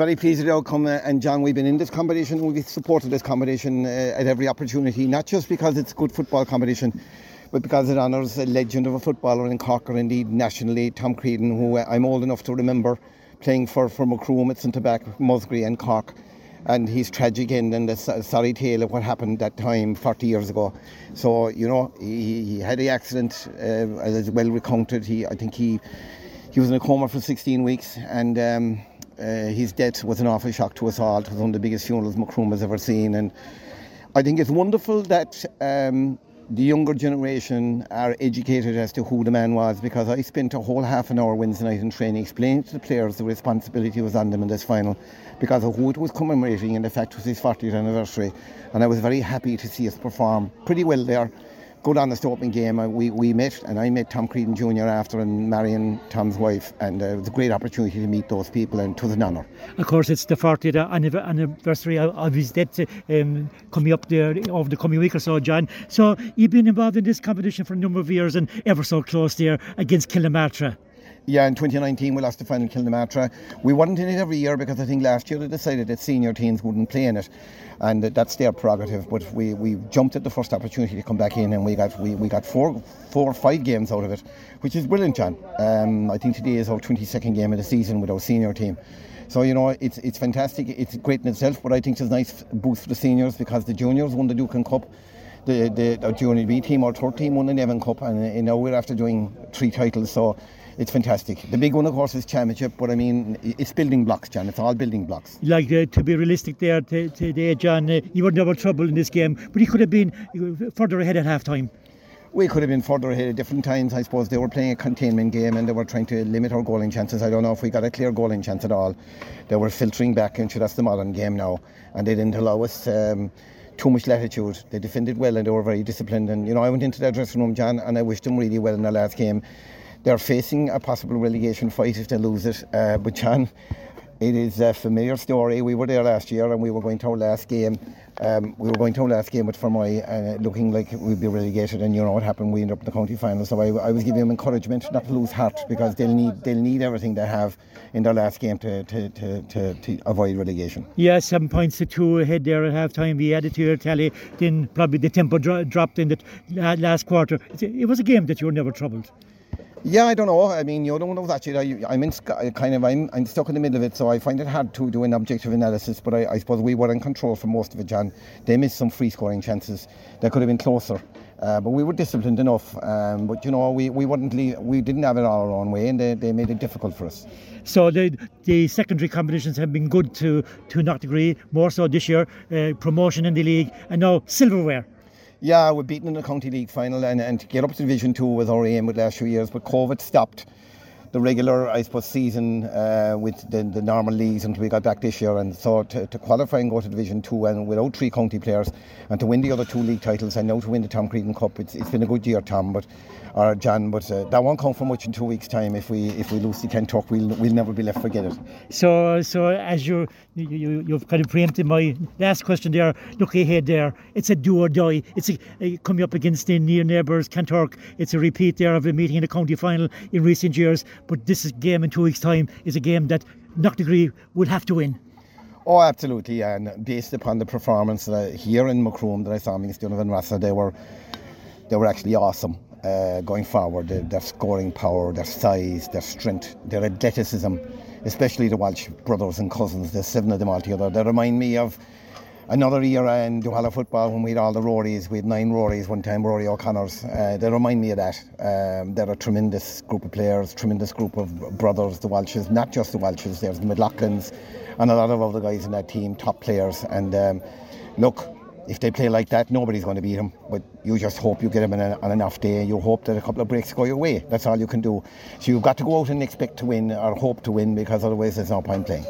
Very pleased with the outcome, uh, and John, we've been in this competition, we've supported this competition uh, at every opportunity, not just because it's a good football competition, but because it honours a legend of a footballer in Cork, or indeed nationally, Tom Creedon, who uh, I'm old enough to remember playing for, for Macroom at St. Musgrave and Cork and his tragic end and the sorry tale of what happened that time 40 years ago. So, you know, he, he had the accident uh, as well recounted. He, I think he he was in a coma for 16 weeks and um, uh, his death was an awful shock to us all. It was one of the biggest funerals Macroom has ever seen. And I think it's wonderful that um, the younger generation are educated as to who the man was because I spent a whole half an hour Wednesday night in training explaining to the players the responsibility was on them in this final because of who it was commemorating and the fact it was his 40th anniversary. And I was very happy to see us perform pretty well there good honest opening game. Uh, we, we met and I met Tom Creedon Jr. after and Marion, Tom's wife, and uh, it was a great opportunity to meet those people and it was an honour. Of course, it's the 40th anniversary of his death um, coming up there over the coming week or so, John. So you've been involved in this competition for a number of years and ever so close there against Kilnamartyra. Yeah, in 2019 we lost the final Kilnamartyra. We weren't in it every year because I think last year they decided that senior teams wouldn't play in it, and that's their prerogative. But we, we jumped at the first opportunity to come back in, and we got we, we got four four or five games out of it, which is brilliant, John. Um, I think today is our 22nd game of the season with our senior team. So you know it's it's fantastic. It's great in itself, but I think it's a nice boost for the seniors because the juniors won the Duke Cup the, the, the junior B team or third team won the Nevin Cup, and you know we're after doing three titles. So it's fantastic. The big one, of course, is championship, but I mean, it's building blocks, John. It's all building blocks. Like uh, to be realistic there today, John, uh, you were never trouble in this game, but he could have been further ahead at half time. We could have been further ahead at different times. I suppose they were playing a containment game and they were trying to limit our goaling chances. I don't know if we got a clear goaling chance at all. They were filtering back into that's the modern game now, and they didn't allow us. Um, too much latitude. They defended well and they were very disciplined. And you know, I went into their dressing room, John, and I wished them really well in the last game. They're facing a possible relegation fight if they lose it. Uh, but John, it is a familiar story. We were there last year and we were going to our last game. Um, we were going to our last game with Fermoy, uh, looking like we'd be relegated, and you know what happened. We ended up in the county final. So I, I was giving them encouragement not to lose heart because they'll need they'll need everything they have in their last game to to, to, to, to avoid relegation. Yeah, seven points to two ahead there at half time. We added to your tally. Then probably the tempo dro- dropped in the last quarter. It was a game that you were never troubled. Yeah, I don't know. I mean, you don't know that yet. I, am in kind of I'm, I'm stuck in the middle of it, so I find it hard to do an objective analysis. But I, I suppose we were in control for most of it, John. They missed some free scoring chances that could have been closer. Uh, but we were disciplined enough. Um, but you know, we, we wouldn't leave, we didn't have it all our own way, and they, they made it difficult for us. So the the secondary competitions have been good to to Knocknagree, more so this year. Uh, promotion in the league, and now silverware. Yeah, we're beaten in the county league final, and, and to get up to Division Two was our aim with last few years, but COVID stopped the regular, I suppose, season uh, with the, the, normal leagues until we got back this year. And so to, to, qualify and go to Division 2 and without three county players and to win the other two league titles and now to win the Tom Creedon Cup, it's, it's been a good year, Tom, but or John, but uh, that won't come for much in two weeks' time. If we if we lose the Kanturk, we'll we'll never be left forget it. So so as you you you've kind of preempted my last question there. Look ahead there. It's a do or die. It's a, a coming up against the near neighbours Kanturk. It's a repeat there of a meeting in the county final in recent years. But this is game in two weeks' time is a game that Knocknagree will have to win. Oh, absolutely, and based upon the performance uh, here in Macroom that I saw against Donovan Rossa, they were they were actually awesome uh, going forward. Their, their, scoring power, their size, their strength, their athleticism, especially the Walsh brothers and cousins. There's seven of them all together. They remind me of another era in Duhallow football when we had all the Rorys. We had nine Rorys one time, Rory O'Connor's. Uh, they remind me of that. Um, they're a tremendous group of players, tremendous group of brothers, the Walshes, not just the Walshes, there's the McLaughlins and a lot of other guys in that team, top players. And um, look, if they play like that, nobody's going to beat them. But you just hope you get them on an off day. You hope that a couple of breaks go your way. That's all you can do. So you've got to go out and expect to win or hope to win because otherwise there's no point playing.